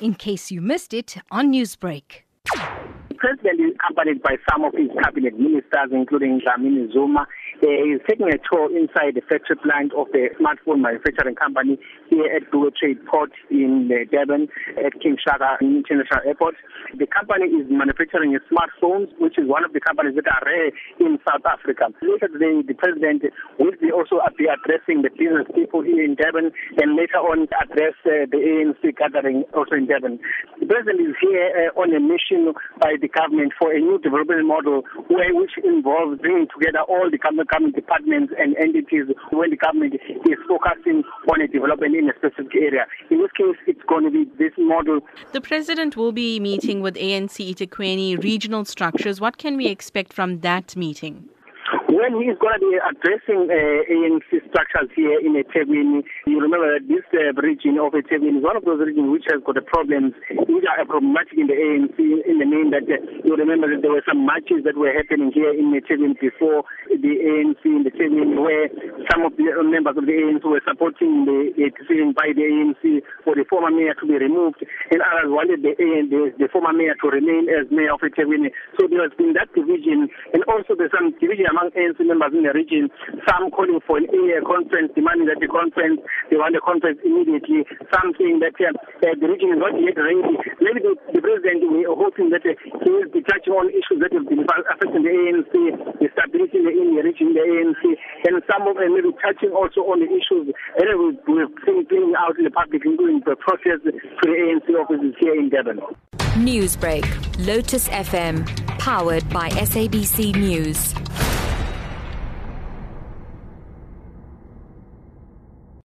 in case you missed it on Newsbreak. The president is accompanied by some of his cabinet ministers, including Dlamini Zuma, is taking a tour inside the factory plant of the smartphone manufacturing company here at Dube Trade Port in uh, Durban at King Shaka International Airport. The company is manufacturing smartphones, which is one of the companies that are rare in South Africa. Later today, the president will be also be addressing the business people here in Durban and later on address uh, the ANC gathering also in Durban. The president is here uh, on a mission by the government for a new development model where, which involves bringing together all the government government departments and entities when the government is focusing on a development in a specific area. In this case, it's going to be this model. The president will be meeting with ANC eThekwini regional structures. What can we expect from that meeting? When he is going to be addressing uh, ANC structures here in eThekwini, you remember that this uh, region of eThekwini is one of those regions which has got the problems which are a problematic in the ANC in the name that uh, you remember that there were some marches that were happening here in eThekwini before the ANC in the where some of the members of the ANC were supporting the, the decision by the ANC for the former mayor to be removed and others wanted the, the, the former mayor to remain as mayor of eThekwini. So there has been that division and also there's some division among ANC members in the region, some calling for an a conference, demanding that the conference, they want a conference immediately, some saying that uh, the region is not yet ready. Maybe the, the president, we are hoping that uh, he will be touching on issues that have been affecting the ANC, the stability in the, region, the ANC, and some of them maybe touching also on the issues that we've been bringing out in the public, including the process to the ANC offices here in Durban. Newsbreak, Lotus FM, powered by SABC News.